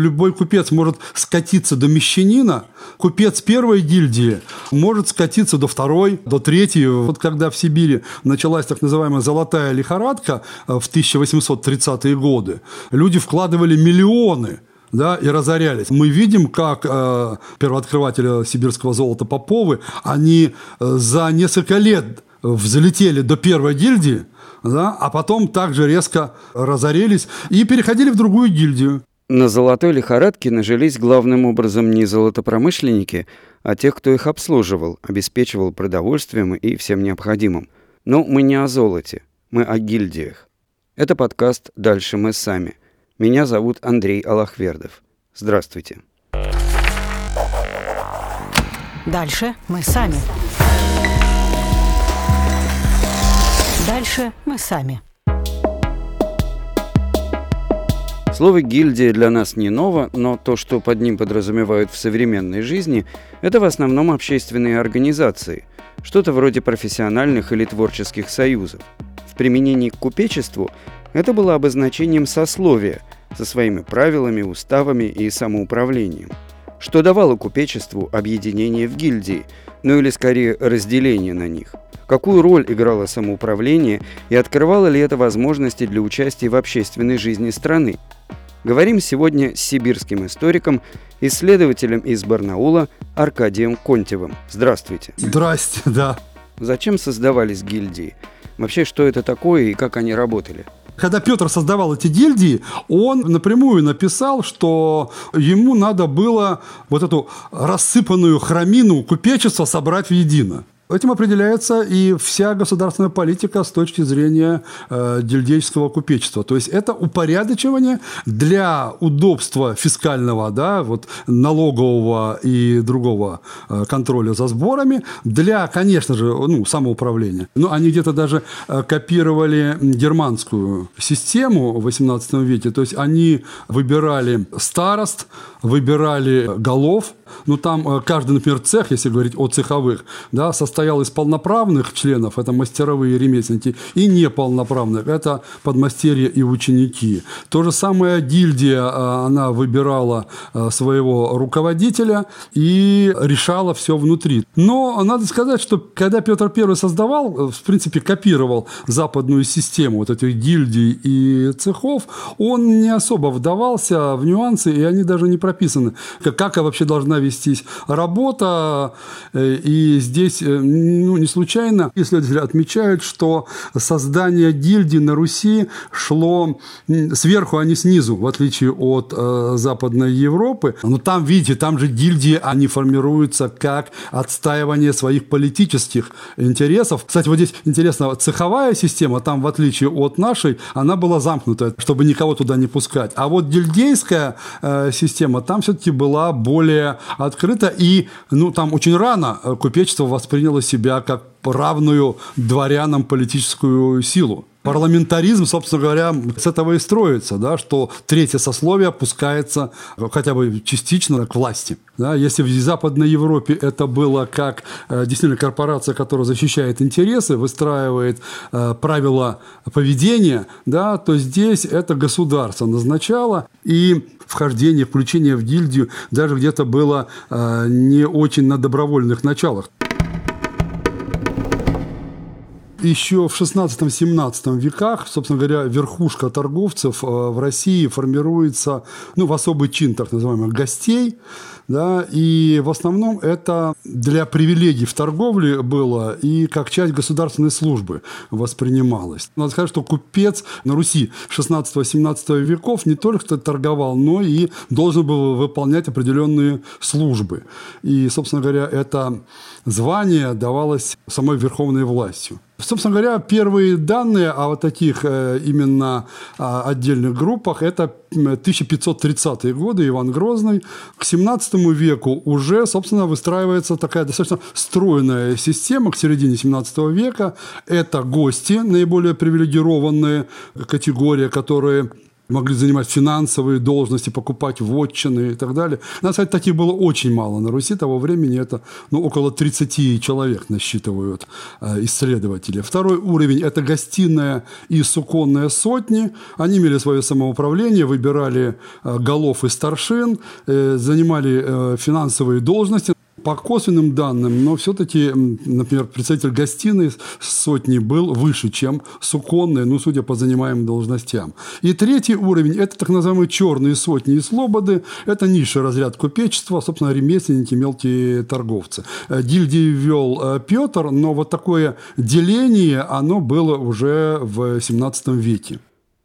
Любой купец может скатиться до мещанина, купец первой гильдии может скатиться до второй, до третьей. Вот когда в Сибири началась так называемая «золотая лихорадка» в 1830-е годы, люди вкладывали миллионы да, и разорялись. Мы видим, как э, первооткрыватели сибирского золота Поповы, они э, за несколько лет взлетели до первой гильдии, да, а потом также резко разорились и переходили в другую гильдию. На золотой лихорадке нажились главным образом не золотопромышленники, а тех, кто их обслуживал, обеспечивал продовольствием и всем необходимым. Но мы не о золоте, мы о гильдиях. Это подкаст «Дальше мы сами». Меня зовут Андрей Алахвердов. Здравствуйте. Дальше мы сами. Дальше мы сами. Слово «гильдия» для нас не ново, но то, что под ним подразумевают в современной жизни, это в основном общественные организации, что-то вроде профессиональных или творческих союзов. В применении к купечеству это было обозначением сословия со своими правилами, уставами и самоуправлением. Что давало купечеству объединение в гильдии, ну или скорее разделение на них – Какую роль играло самоуправление и открывало ли это возможности для участия в общественной жизни страны? Говорим сегодня с сибирским историком, исследователем из Барнаула Аркадием Контевым. Здравствуйте. Здрасте, да. Зачем создавались гильдии? Вообще, что это такое и как они работали? Когда Петр создавал эти гильдии, он напрямую написал, что ему надо было вот эту рассыпанную храмину купечества собрать в едино. Этим определяется и вся государственная политика с точки зрения э, дельдейского купечества. То есть это упорядочивание для удобства фискального, да, вот налогового и другого э, контроля за сборами, для, конечно же, ну, самоуправления. Но они где-то даже э, копировали германскую систему в XVIII веке. То есть они выбирали старост, выбирали голов, ну, там э, каждый, например, цех, если говорить о цеховых, да, состоял из полноправных членов, это мастеровые ремесленники, и неполноправных, это подмастерья и ученики. То же самое гильдия, э, она выбирала э, своего руководителя и решала все внутри. Но надо сказать, что когда Петр I создавал, в принципе, копировал западную систему вот этих гильдий и цехов, он не особо вдавался в нюансы, и они даже не прописаны, как вообще должна вестись работа. Э, и здесь э, ну, не случайно исследователи отмечают, что создание гильдии на Руси шло сверху, а не снизу, в отличие от э, Западной Европы. Но там, видите, там же гильдии, они формируются как отстаивание своих политических интересов. Кстати, вот здесь интересно, цеховая система, там, в отличие от нашей, она была замкнутая, чтобы никого туда не пускать. А вот гильдейская э, система, там все-таки была более открыто, и ну, там очень рано купечество восприняло себя как равную дворянам политическую силу. Парламентаризм, собственно говоря, с этого и строится, да, что третье сословие опускается э, хотя бы частично к власти. Да. Если в Западной Европе это было как э, действительно корпорация, которая защищает интересы, выстраивает э, правила поведения, да, то здесь это государство назначало, и вхождение, включение в гильдию даже где-то было не очень на добровольных началах еще в 16-17 веках, собственно говоря, верхушка торговцев э, в России формируется ну, в особый чин так называемых гостей, да, и в основном это для привилегий в торговле было и как часть государственной службы воспринималось. Надо сказать, что купец на Руси 16-17 веков не только торговал, но и должен был выполнять определенные службы. И, собственно говоря, это звание давалось самой верховной властью. Собственно говоря, первые данные о вот таких э, именно а, отдельных группах – это 1530-е годы, Иван Грозный. К 17 веку уже, собственно, выстраивается такая достаточно стройная система к середине 17 века. Это гости, наиболее привилегированные категория, которые могли занимать финансовые должности, покупать вотчины и так далее. Надо сказать, таких было очень мало на Руси того времени. Это ну, около 30 человек насчитывают э, исследователи. Второй уровень – это гостиная и суконные сотни. Они имели свое самоуправление, выбирали э, голов и старшин, э, занимали финансовые должности. По косвенным данным, но все-таки, например, представитель гостиной сотни был выше, чем суконные, ну, судя по занимаемым должностям. И третий уровень – это так называемые черные сотни и слободы. Это низший разряд купечества, собственно, ремесленники, мелкие торговцы. Э, гильдии ввел э, Петр, но вот такое деление, оно было уже в 17 веке.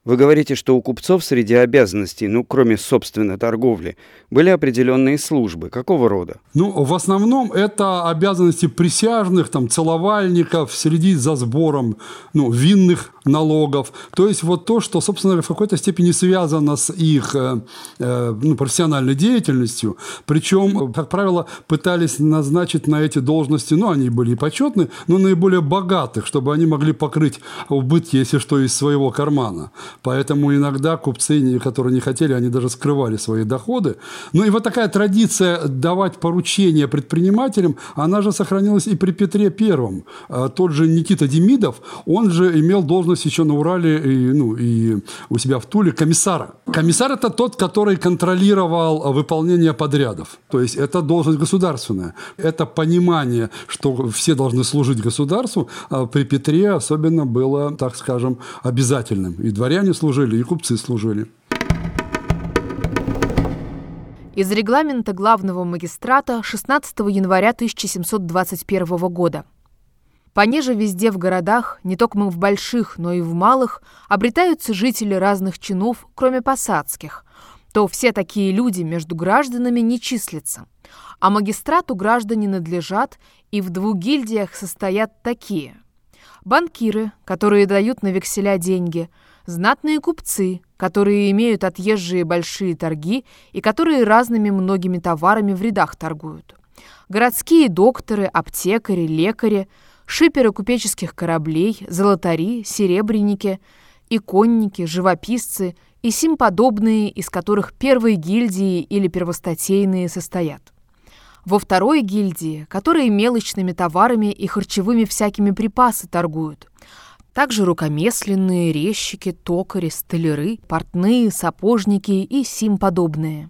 Вы говорите, что у купцов среди обязанностей, ну, кроме, собственно, торговли, были определенные службы. Какого рода? Ну, в основном это обязанности присяжных, там, целовальников, следить за сбором ну, винных налогов. То есть вот то, что, собственно, в какой-то степени связано с их э, э, ну, профессиональной деятельностью. Причем, как правило, пытались назначить на эти должности, ну, они были и почетные, но наиболее богатых, чтобы они могли покрыть убытки, если что, из своего кармана. Поэтому иногда купцы, которые не хотели, они даже скрывали свои доходы. Ну и вот такая традиция давать поручения предпринимателям, она же сохранилась и при Петре Первом. А тот же Никита Демидов, он же имел должность еще на Урале и, ну, и у себя в Туле комиссара. Комиссар – это тот, который контролировал выполнение подрядов. То есть это должность государственная. Это понимание, что все должны служить государству, а при Петре особенно было, так скажем, обязательным. И дворяне служили, и купцы служили. Из регламента главного магистрата 16 января 1721 года. Понеже везде в городах, не только в больших, но и в малых, обретаются жители разных чинов, кроме посадских, то все такие люди между гражданами не числятся. А магистрату граждане надлежат, и в двух гильдиях состоят такие. Банкиры, которые дают на векселя деньги – знатные купцы, которые имеют отъезжие большие торги и которые разными многими товарами в рядах торгуют. Городские докторы, аптекари, лекари, шиперы купеческих кораблей, золотари, серебряники, иконники, живописцы и сим подобные, из которых первые гильдии или первостатейные состоят. Во второй гильдии, которые мелочными товарами и харчевыми всякими припасы торгуют – также рукомесленные, резчики, токари, столяры, портные, сапожники и сим подобные.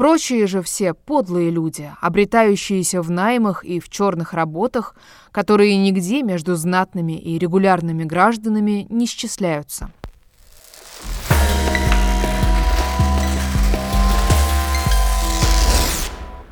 Прочие же все подлые люди, обретающиеся в наймах и в черных работах, которые нигде между знатными и регулярными гражданами не счисляются.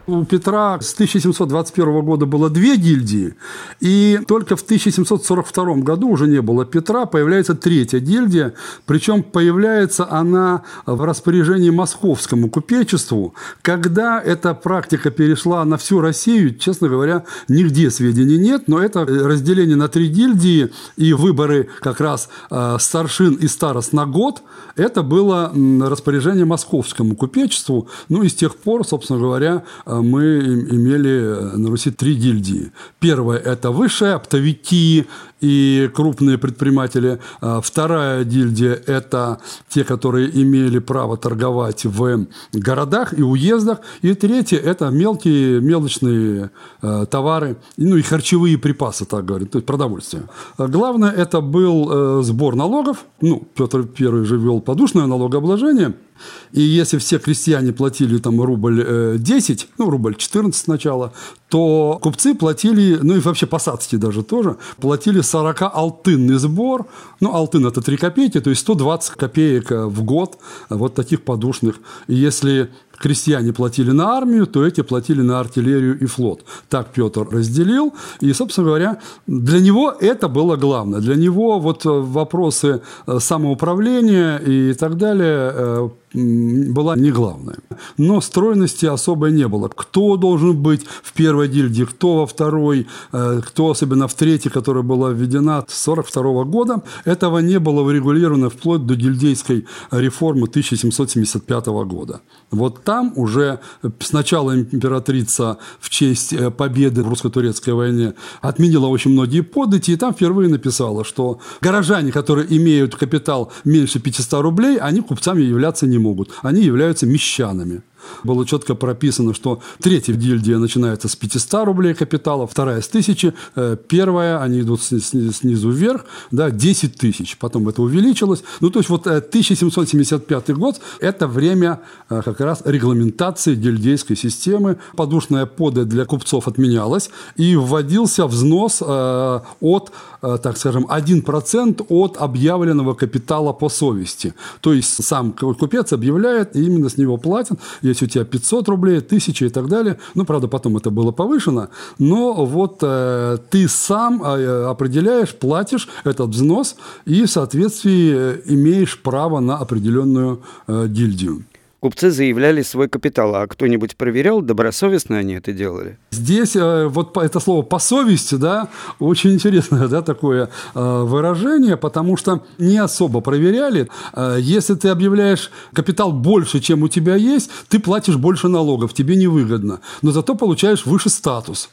У Петра с 1721 года было две гильдии, и только в 1742 году уже не было Петра, появляется третья гильдия, причем появляется она в распоряжении московскому купечеству. Когда эта практика перешла на всю Россию, честно говоря, нигде сведений нет, но это разделение на три гильдии и выборы как раз э, старшин и старост на год, это было распоряжение московскому купечеству, ну и с тех пор, собственно говоря, э, мы имели на Руси три гильдии. Первая – это высшая, оптовики и крупные предприниматели. А вторая гильдия – это те, которые имели право торговать в городах и уездах. И третья – это мелкие, мелочные э, товары, ну и харчевые припасы, так говорят, то есть продовольствие. Главное – это был э, сбор налогов. Ну, Петр I же ввел подушное налогообложение – и если все крестьяне платили там рубль 10, э, ну, рубль 14 сначала, то купцы платили, ну и вообще посадские даже тоже, платили 40 алтынный сбор. Ну, алтын – это 3 копейки, то есть 120 копеек в год вот таких подушных. И если крестьяне платили на армию, то эти платили на артиллерию и флот. Так Петр разделил. И, собственно говоря, для него это было главное. Для него вот э, вопросы э, самоуправления и так далее э, была не главная. но стройности особой не было. Кто должен быть в первой гильдии, кто во второй, кто особенно в третьей, которая была введена с 1942 года, этого не было урегулировано вплоть до гильдейской реформы 1775 года. Вот там уже сначала императрица в честь э, победы в русско-турецкой войне отменила очень многие подати, и там впервые написала, что горожане, которые имеют капитал меньше 500 рублей, они купцами являться не могут. Они являются мещанами было четко прописано, что третья гильдия начинается с 500 рублей капитала, вторая с 1000, э, первая, они идут снизу вверх, да, 10 тысяч. Потом это увеличилось. Ну, то есть вот 1775 э, год – это время э, как раз регламентации гильдейской системы. Подушная пода для купцов отменялась, и вводился взнос от, так скажем, 1% от объявленного капитала по совести. То есть сам купец объявляет, и именно с него платят. Есть у тебя 500 рублей, 1000 и так далее. Ну, правда, потом это было повышено. Но вот э, ты сам э, определяешь, платишь этот взнос и в соответствии э, имеешь право на определенную э, гильдию. Купцы заявляли свой капитал, а кто-нибудь проверял, добросовестно они это делали? Здесь э, вот это слово «по совести», да, очень интересное да, такое э, выражение, потому что не особо проверяли. Э, если ты объявляешь капитал больше, чем у тебя есть, ты платишь больше налогов, тебе невыгодно, но зато получаешь выше статус.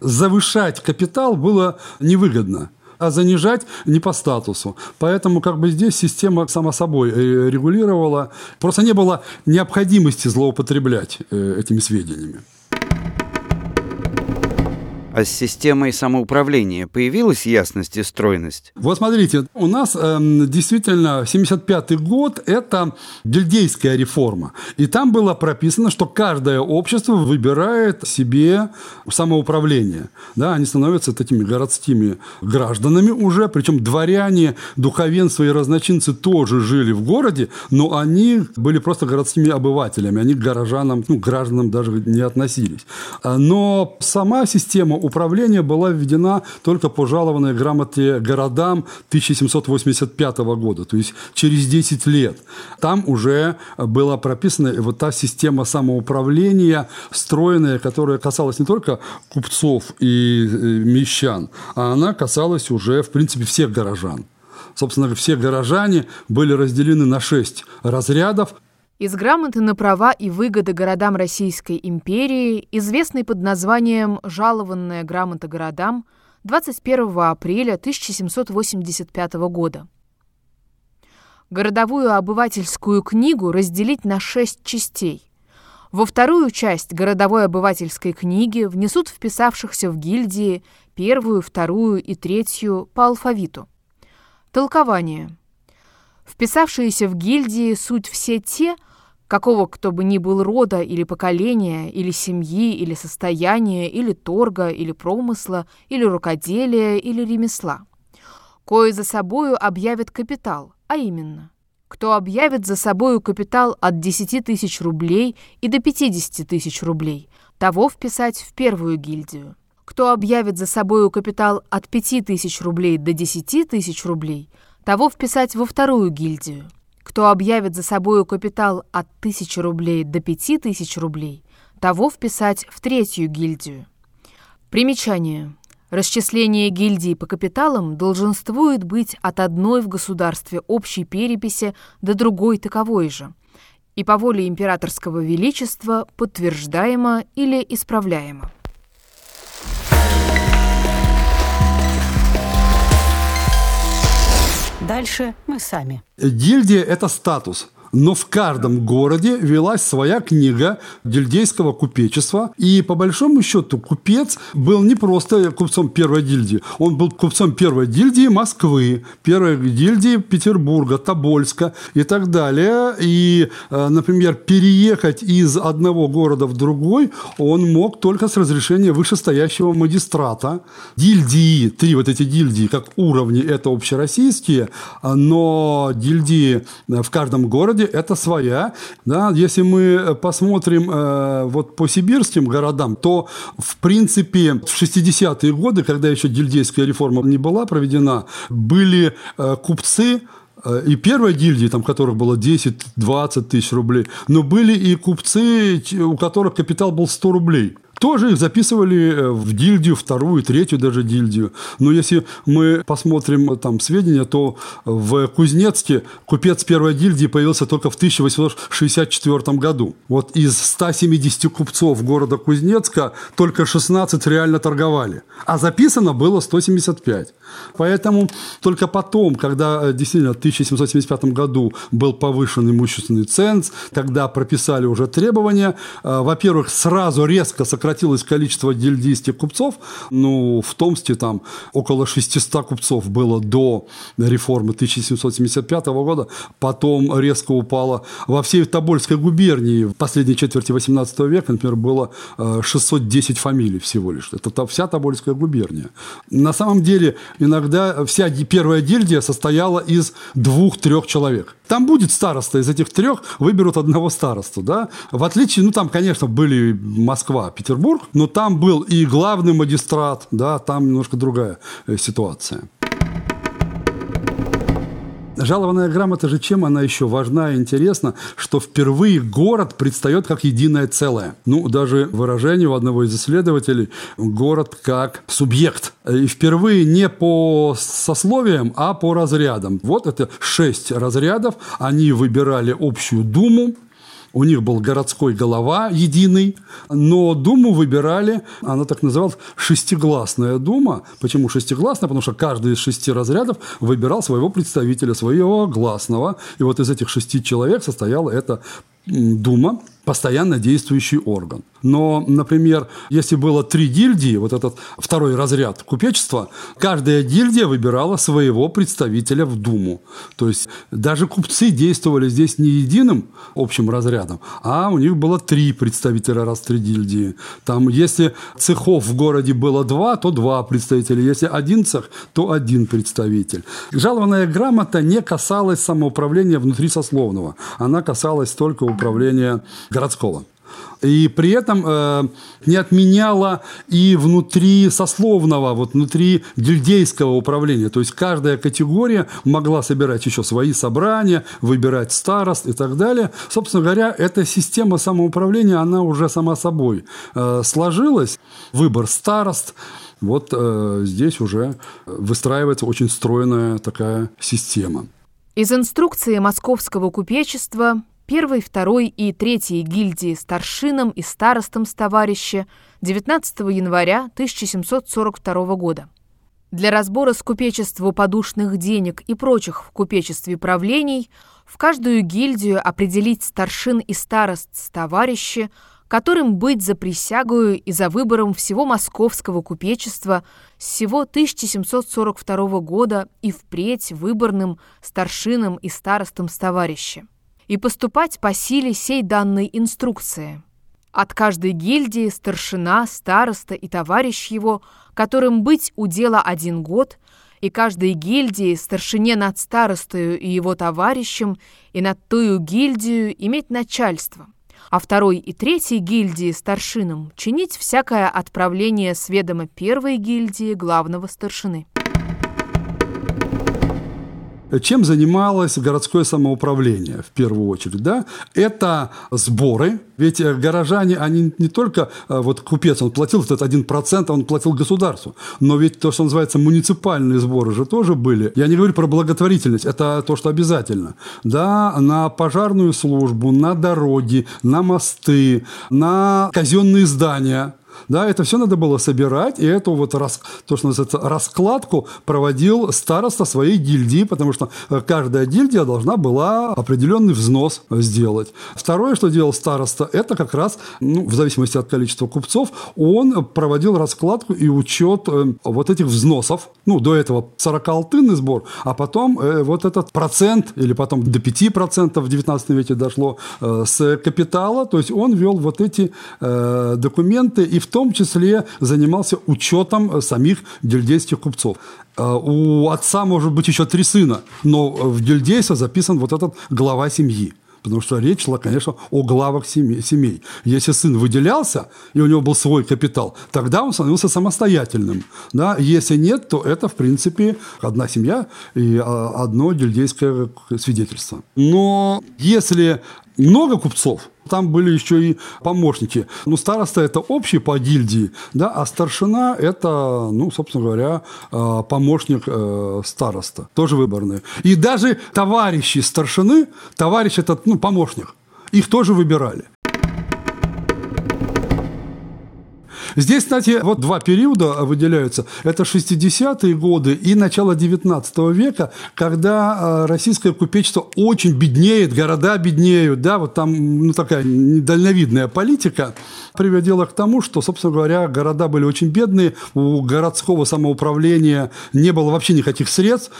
Завышать капитал было невыгодно а занижать не по статусу. Поэтому как бы здесь система сама собой э, регулировала. Просто не было необходимости злоупотреблять э, этими сведениями. А с системой самоуправления появилась ясность и стройность? Вот смотрите, у нас э, действительно 75 год – это гильдейская реформа. И там было прописано, что каждое общество выбирает себе самоуправление. Да, они становятся такими городскими гражданами уже, причем дворяне, духовенство и разночинцы тоже жили в городе, но они были просто городскими обывателями, они к горожанам, ну, гражданам даже не относились. Но сама система управления была введена только по жалованной грамоте городам 1785 года, то есть через 10 лет. Там уже была прописана вот та система самоуправления, стройная, которая касалась не только купцов и э, мещан, а она касалась уже, в принципе, всех горожан. Собственно, все горожане были разделены на шесть разрядов, из грамоты на права и выгоды городам Российской империи, известной под названием «Жалованная грамота городам» 21 апреля 1785 года. Городовую обывательскую книгу разделить на шесть частей. Во вторую часть городовой обывательской книги внесут вписавшихся в гильдии первую, вторую и третью по алфавиту. Толкование. Вписавшиеся в гильдии суть все те, какого кто бы ни был рода или поколения, или семьи, или состояния, или торга, или промысла, или рукоделия, или ремесла. Кое за собою объявит капитал, а именно, кто объявит за собою капитал от 10 тысяч рублей и до 50 тысяч рублей, того вписать в первую гильдию. Кто объявит за собою капитал от 5 тысяч рублей до 10 тысяч рублей, того вписать во вторую гильдию. Кто объявит за собою капитал от 1000 рублей до 5000 рублей, того вписать в третью гильдию. Примечание. Расчисление гильдии по капиталам долженствует быть от одной в государстве общей переписи до другой таковой же, и по воле императорского величества подтверждаемо или исправляемо. Дальше мы сами. Гильдия – это статус. Но в каждом городе велась своя книга гильдейского купечества. И по большому счету купец был не просто купцом первой гильдии. Он был купцом первой гильдии Москвы, первой гильдии Петербурга, Тобольска и так далее. И, э, например, переехать из одного города в другой он мог только с разрешения вышестоящего магистрата. Гильдии, три вот эти гильдии, как уровни, это общероссийские, но гильдии в каждом городе это своя. Да? Если мы посмотрим э, вот по сибирским городам, то, в принципе, в 60-е годы, когда еще гильдейская реформа не была проведена, были э, купцы, Э, и первой гильдии, там, которых было 10-20 тысяч рублей, но были и купцы, у которых капитал был 100 рублей. Тоже их записывали э, в гильдию, вторую, третью даже гильдию. Но если мы посмотрим э, там сведения, то в Кузнецке купец первой гильдии появился только в 1864 году. Вот из 170 купцов города Кузнецка только 16 реально торговали. А записано было 175. Поэтому только потом, когда э, действительно в 1775 году был повышен имущественный ценз, тогда прописали уже требования, во-первых, сразу резко сократили сократилось количество гильдийских купцов. Ну, в Томске там около 600 купцов было до реформы 1775 года. Потом резко упало. Во всей Тобольской губернии в последней четверти 18 века, например, было 610 э, фамилий всего лишь. Это вся Тобольская губерния. На самом деле, иногда вся первая гильдия состояла из двух-трех человек. Там будет староста, из этих трех выберут одного старосту. Да? В отличие, ну там, конечно, были Москва, Петербург, но там был и главный магистрат, да, там немножко другая э, ситуация. Жалованная грамота же чем она еще важна и интересна, что впервые город предстает как единое целое. Ну, даже выражение у одного из исследователей город как субъект. И впервые не по сословиям, а по разрядам. Вот это шесть разрядов. Они выбирали общую думу, у них был городской голова единый, но Думу выбирали, она так называлась, шестигласная Дума. Почему шестигласная? Потому что каждый из шести разрядов выбирал своего представителя, своего гласного. И вот из этих шести человек состояла эта Дума, постоянно действующий орган. Но, например, если было три гильдии, вот этот второй разряд купечества, каждая гильдия выбирала своего представителя в Думу. То есть даже купцы действовали здесь не единым общим разрядом, а у них было три представителя раз три гильдии. Там, если цехов в городе было два, то два представителя. Если один цех, то один представитель. Жалованная грамота не касалась самоуправления внутри сословного. Она касалась только управления городского. И при этом э, не отменяла и внутри сословного, вот внутри гильдейского управления. То есть каждая категория могла собирать еще свои собрания, выбирать старост и так далее. Собственно говоря, эта система самоуправления, она уже сама собой э, сложилась. Выбор старост. Вот э, здесь уже выстраивается очень стройная такая система. Из инструкции московского купечества первой, второй и третьей гильдии старшинам и старостам с товарища 19 января 1742 года. Для разбора с купечеству подушных денег и прочих в купечестве правлений в каждую гильдию определить старшин и старост с товарища, которым быть за присягую и за выбором всего московского купечества с всего 1742 года и впредь выборным старшинам и старостам с товарища и поступать по силе сей данной инструкции. От каждой гильдии старшина, староста и товарищ его, которым быть у дела один год, и каждой гильдии старшине над старостою и его товарищем и над тую гильдию иметь начальство, а второй и третьей гильдии старшинам чинить всякое отправление с ведома первой гильдии главного старшины чем занималось городское самоуправление в первую очередь. Да? Это сборы, ведь э, горожане, они не только, э, вот купец, он платил этот один процент, он платил государству, но ведь то, что называется муниципальные сборы же тоже были. Я не говорю про благотворительность, это то, что обязательно. Да, на пожарную службу, на дороги, на мосты, на казенные здания – да, это все надо было собирать, и эту вот рас, то, что называется, раскладку проводил староста своей гильдии, потому что э, каждая гильдия должна была определенный взнос сделать. Второе, что делал староста, это как раз, ну, в зависимости от количества купцов, он проводил раскладку и учет э, вот этих взносов. Ну, до этого 40 алтынный сбор, а потом э, вот этот процент, или потом до 5% в 19 веке дошло с капитала, то есть он вел вот эти документы и в том числе занимался учетом э, самих гильдейских купцов. Э, у отца может быть еще три сына, но в гильдейство записан вот этот глава семьи. Потому что речь шла, конечно, о главах семей. Если сын выделялся, и у него был свой капитал, тогда он становился самостоятельным. Да? Если нет, то это, в принципе, одна семья и а, одно дельдейское свидетельство. Но если много купцов, там были еще и помощники. Ну, староста – это общий по гильдии, да, а старшина – это, ну, собственно говоря, э, помощник э, староста, тоже выборные. И даже товарищи старшины, товарищ – это, ну, помощник, их тоже выбирали. Здесь, кстати, вот два периода выделяются. Это 60-е годы и начало 19 века, когда э, российское купечество очень беднеет, города беднеют, да, вот там ну, такая недальновидная политика приводила к тому, что, собственно говоря, города были очень бедные, у городского самоуправления не было вообще никаких средств,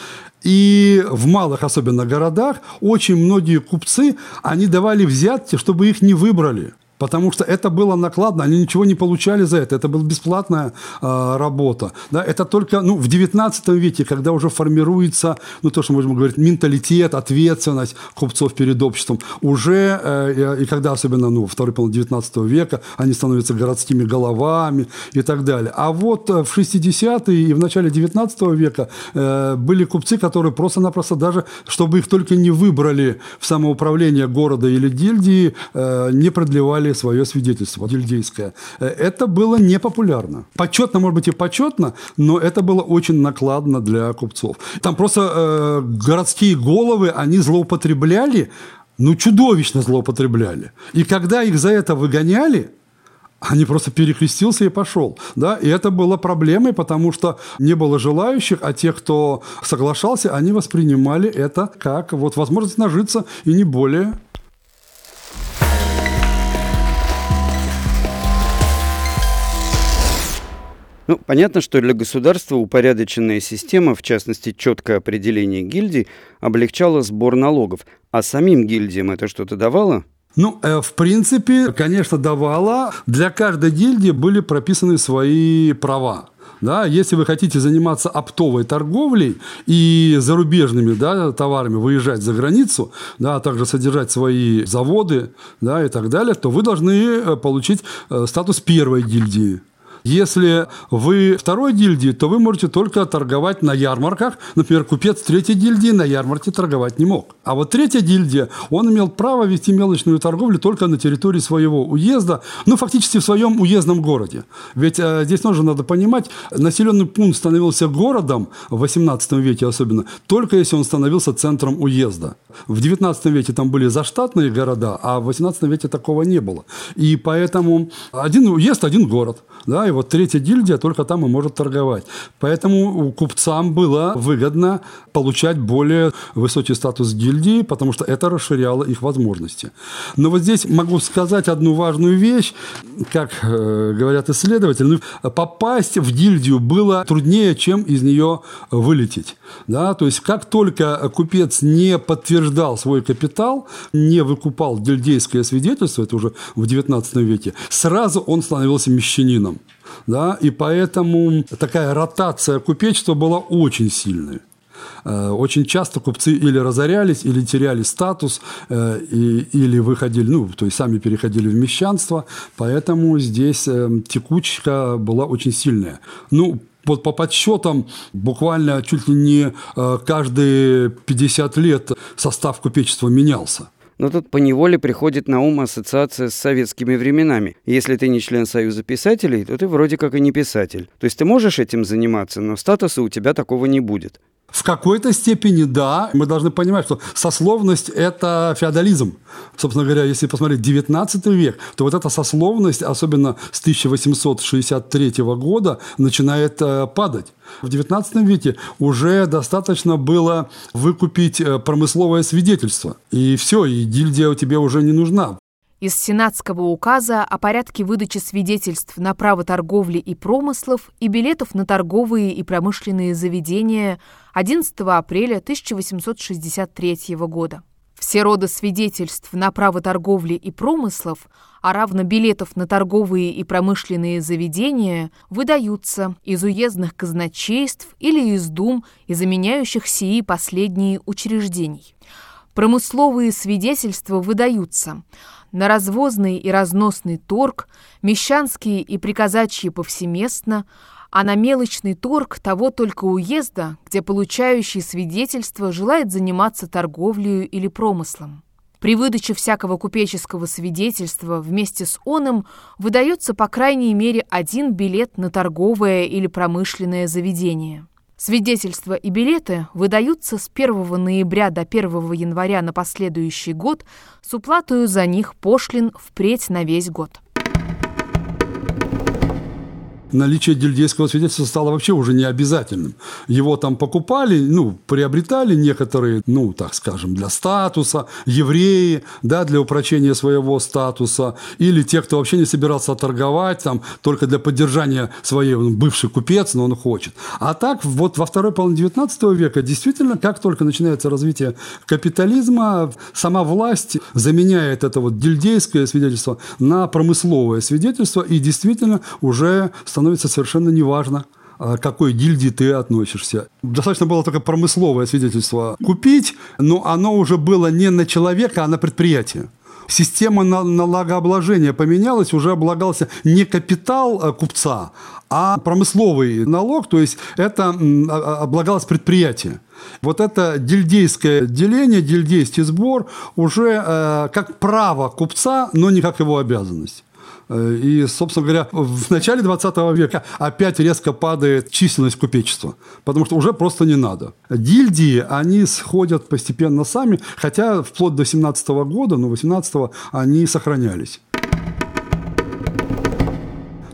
и в малых, особенно городах, очень многие купцы, они давали взятки, чтобы их не выбрали. Потому что это было накладно, они ничего не получали за это, это была бесплатная э, работа. Да, это только ну, в 19 веке, когда уже формируется, ну, то, что можно говорить, менталитет, ответственность купцов перед обществом, уже, э, и когда особенно ну, второй половине 19 века, они становятся городскими головами и так далее. А вот э, в 60-е и в начале 19 века э, были купцы, которые просто-напросто даже, чтобы их только не выбрали в самоуправление города или гильдии, э, не продлевали дали свое свидетельство гильдейское. Э, это было непопулярно. Почетно, может быть, и почетно, но это было очень накладно для купцов. Там просто э, городские головы, они злоупотребляли, ну, чудовищно злоупотребляли. И когда их за это выгоняли, они просто перекрестился и пошел. Да? И это было проблемой, потому что не было желающих, а те, кто соглашался, они воспринимали это как вот возможность нажиться и не более. Ну, понятно, что для государства упорядоченная система, в частности, четкое определение гильдий, облегчала сбор налогов. А самим гильдиям это что-то давало? Ну, э, в принципе, конечно, давало. Для каждой гильдии были прописаны свои права. Да, если вы хотите заниматься оптовой торговлей и зарубежными да, товарами выезжать за границу, да, а также содержать свои заводы да, и так далее, то вы должны э, получить э, статус первой гильдии. Если вы второй гильдии, то вы можете только торговать на ярмарках. Например, купец третьей гильдии на ярмарке торговать не мог. А вот третья гильдия, он имел право вести мелочную торговлю только на территории своего уезда, ну, фактически в своем уездном городе. Ведь э, здесь тоже надо понимать, населенный пункт становился городом, в 18 веке особенно, только если он становился центром уезда. В 19 веке там были заштатные города, а в 18 веке такого не было. И поэтому один уезд, один город. Да, и вот третья гильдия только там и может торговать. Поэтому купцам было выгодно получать более высокий статус гильдии, потому что это расширяло их возможности. Но вот здесь могу сказать одну важную вещь. Как э, говорят исследователи, ну, попасть в гильдию было труднее, чем из нее вылететь. Да? То есть, как только купец не подтверждал свой капитал, не выкупал гильдейское свидетельство, это уже в XIX веке, сразу он становился мещанином да, и поэтому такая ротация купечества была очень сильной. Э, очень часто купцы или разорялись, или теряли статус, э, или выходили, ну, то есть сами переходили в мещанство, поэтому здесь э, текучка была очень сильная. Ну, вот по подсчетам буквально чуть ли не каждые 50 лет состав купечества менялся. Но тут поневоле приходит на ум ассоциация с советскими временами. Если ты не член Союза писателей, то ты вроде как и не писатель. То есть ты можешь этим заниматься, но статуса у тебя такого не будет. В какой-то степени да. Мы должны понимать, что сословность – это феодализм. Собственно говоря, если посмотреть 19 век, то вот эта сословность, особенно с 1863 года, начинает э, падать. В XIX веке уже достаточно было выкупить э, промысловое свидетельство. И все, и гильдия тебя уже не нужна. Из Сенатского указа о порядке выдачи свидетельств на право торговли и промыслов и билетов на торговые и промышленные заведения 11 апреля 1863 года. Все роды свидетельств на право торговли и промыслов, а равно билетов на торговые и промышленные заведения, выдаются из уездных казначейств или из дум и заменяющих сии последние учреждений. Промысловые свидетельства выдаются на развозный и разносный торг, мещанские и приказачьи повсеместно, а на мелочный торг того только уезда, где получающий свидетельство желает заниматься торговлей или промыслом. При выдаче всякого купеческого свидетельства вместе с оным выдается по крайней мере один билет на торговое или промышленное заведение. Свидетельства и билеты выдаются с 1 ноября до 1 января на последующий год с уплатой за них пошлин впредь на весь год наличие дельдейского свидетельства стало вообще уже не обязательным. Его там покупали, ну, приобретали некоторые, ну, так скажем, для статуса, евреи, да, для упрочения своего статуса, или те, кто вообще не собирался торговать, там, только для поддержания своей, он бывший купец, но он хочет. А так, вот во второй половине 19 века, действительно, как только начинается развитие капитализма, сама власть заменяет это вот дельдейское свидетельство на промысловое свидетельство, и действительно уже становится совершенно неважно, а, к какой гильдии ты относишься. Достаточно было только промысловое свидетельство купить, но оно уже было не на человека, а на предприятие. Система налогообложения поменялась, уже облагался не капитал а, купца, а промысловый налог, то есть это а, облагалось предприятие. Вот это дельдейское деление, дельдейский сбор уже э, как право купца, но не как его обязанность. Э, и, собственно говоря, в начале 20 века опять резко падает численность купечества, потому что уже просто не надо. Гильдии, они сходят постепенно сами, хотя вплоть до 17 года, но 18 они сохранялись.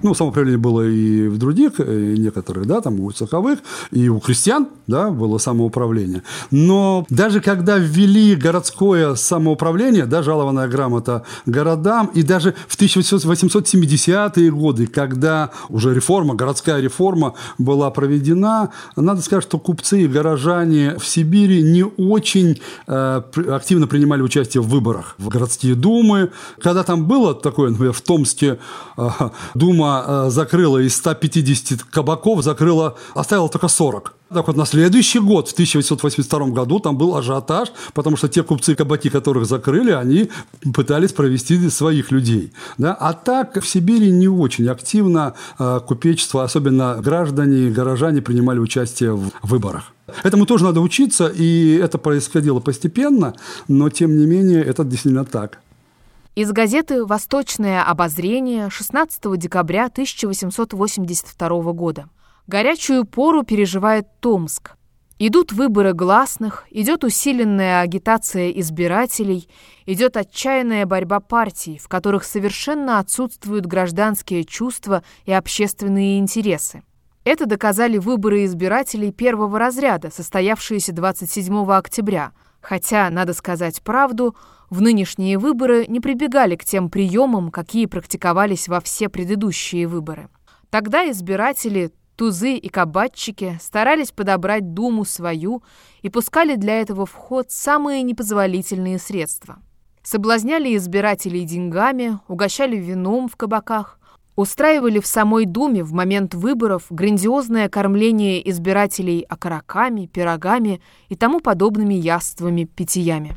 Ну, самоуправление было и в других, и некоторых, да, там у цеховых, и у крестьян, да, было самоуправление. Но даже когда ввели городское самоуправление, да, жалованная грамота городам, и даже в 1870-е годы, когда уже реформа, городская реформа была проведена, надо сказать, что купцы и горожане в Сибири не очень э, активно принимали участие в выборах в городские думы. Когда там было такое, например, в Томске э, дума Э, закрыла из 150 кабаков, закрыла, оставила только 40. Так вот, на следующий год, в 1882 году, там был ажиотаж, потому что те купцы кабаки, которых закрыли, они пытались провести своих людей. Да? А так в Сибири не очень активно э, купечество, особенно граждане, горожане принимали участие в выборах. Этому тоже надо учиться, и это происходило постепенно, но тем не менее это действительно так. Из газеты «Восточное обозрение» 16 декабря 1882 года. Горячую пору переживает Томск. Идут выборы гласных, идет усиленная агитация избирателей, идет отчаянная борьба партий, в которых совершенно отсутствуют гражданские чувства и общественные интересы. Это доказали выборы избирателей первого разряда, состоявшиеся 27 октября, хотя, надо сказать правду, в нынешние выборы не прибегали к тем приемам, какие практиковались во все предыдущие выборы. Тогда избиратели, тузы и кабатчики старались подобрать Думу свою и пускали для этого в ход самые непозволительные средства. Соблазняли избирателей деньгами, угощали вином в кабаках, устраивали в самой Думе в момент выборов грандиозное кормление избирателей окороками, пирогами и тому подобными яствами-питьями.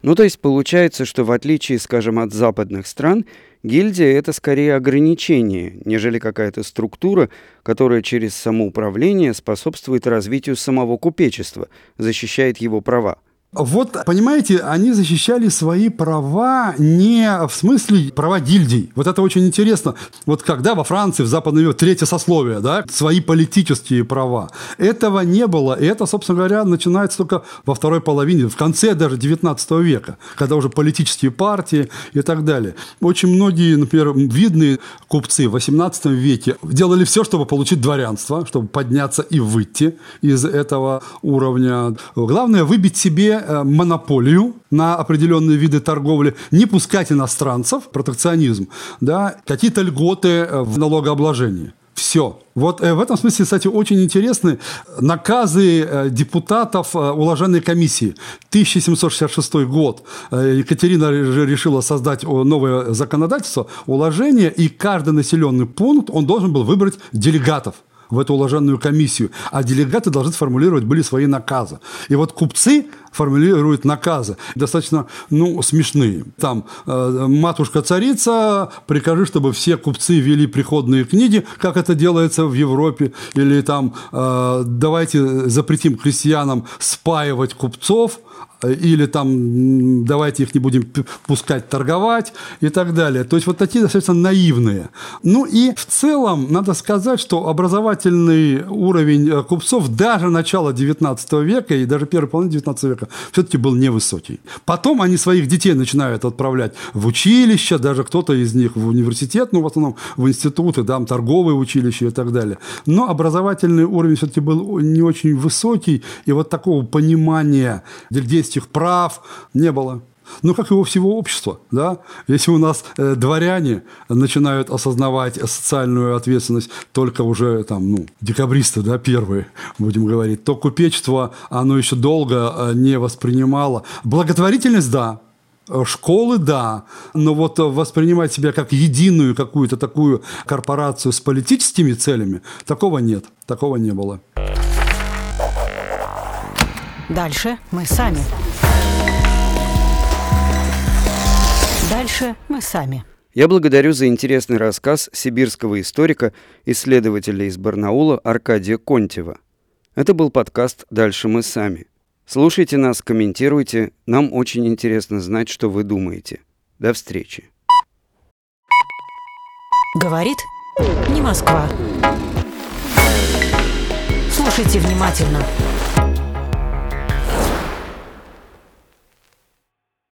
Ну, то есть получается, что в отличие, скажем, от западных стран, гильдия – это скорее ограничение, нежели какая-то структура, которая через самоуправление способствует развитию самого купечества, защищает его права. Вот, понимаете, они защищали свои права не в смысле права гильдий. Вот это очень интересно. Вот когда во Франции, в Западной Европе, третье сословие, да, свои политические права. Этого не было. И это, собственно говоря, начинается только во второй половине, в конце даже 19 века, когда уже политические партии и так далее. Очень многие, например, видные купцы в 18 веке делали все, чтобы получить дворянство, чтобы подняться и выйти из этого уровня. Главное – выбить себе Э, монополию на определенные виды торговли, не пускать иностранцев, протекционизм, да, какие-то льготы э, в налогообложении. Все. Вот э, в этом смысле, кстати, очень интересны наказы депутатов уложенной комиссии. 1766 год. Екатерина решила создать новое законодательство, уложение, и каждый населенный пункт, он должен был выбрать делегатов в эту уложенную комиссию, а делегаты должны сформулировать были свои наказы. И вот купцы формулируют наказы, достаточно ну, смешные. Там э, «Матушка-царица, прикажи, чтобы все купцы вели приходные книги, как это делается в Европе», или там э, «Давайте запретим крестьянам спаивать купцов», или там давайте их не будем пускать торговать и так далее. То есть вот такие достаточно наивные. Ну и в целом надо сказать, что образовательный уровень э, купцов даже начала 19 века и даже первой половины 19 века все-таки был невысокий. Потом они своих детей начинают отправлять в училище, даже кто-то из них в университет, ну в основном в институты, да, торговые училища и так далее. Но образовательный уровень все-таки был не очень высокий, и вот такого понимания этих прав не было. Ну, как у всего общества, да? Если у нас э, дворяне начинают осознавать социальную ответственность только уже, там, ну, декабристы, да, первые, будем говорить, то купечество, оно еще долго э, не воспринимало. Благотворительность, да, Школы, да, но вот воспринимать себя как единую какую-то такую корпорацию с политическими целями, такого нет, такого не было. Дальше мы сами. Дальше мы сами. Я благодарю за интересный рассказ сибирского историка, исследователя из Барнаула Аркадия Контева. Это был подкаст «Дальше мы сами». Слушайте нас, комментируйте. Нам очень интересно знать, что вы думаете. До встречи. Говорит не Москва. Слушайте внимательно.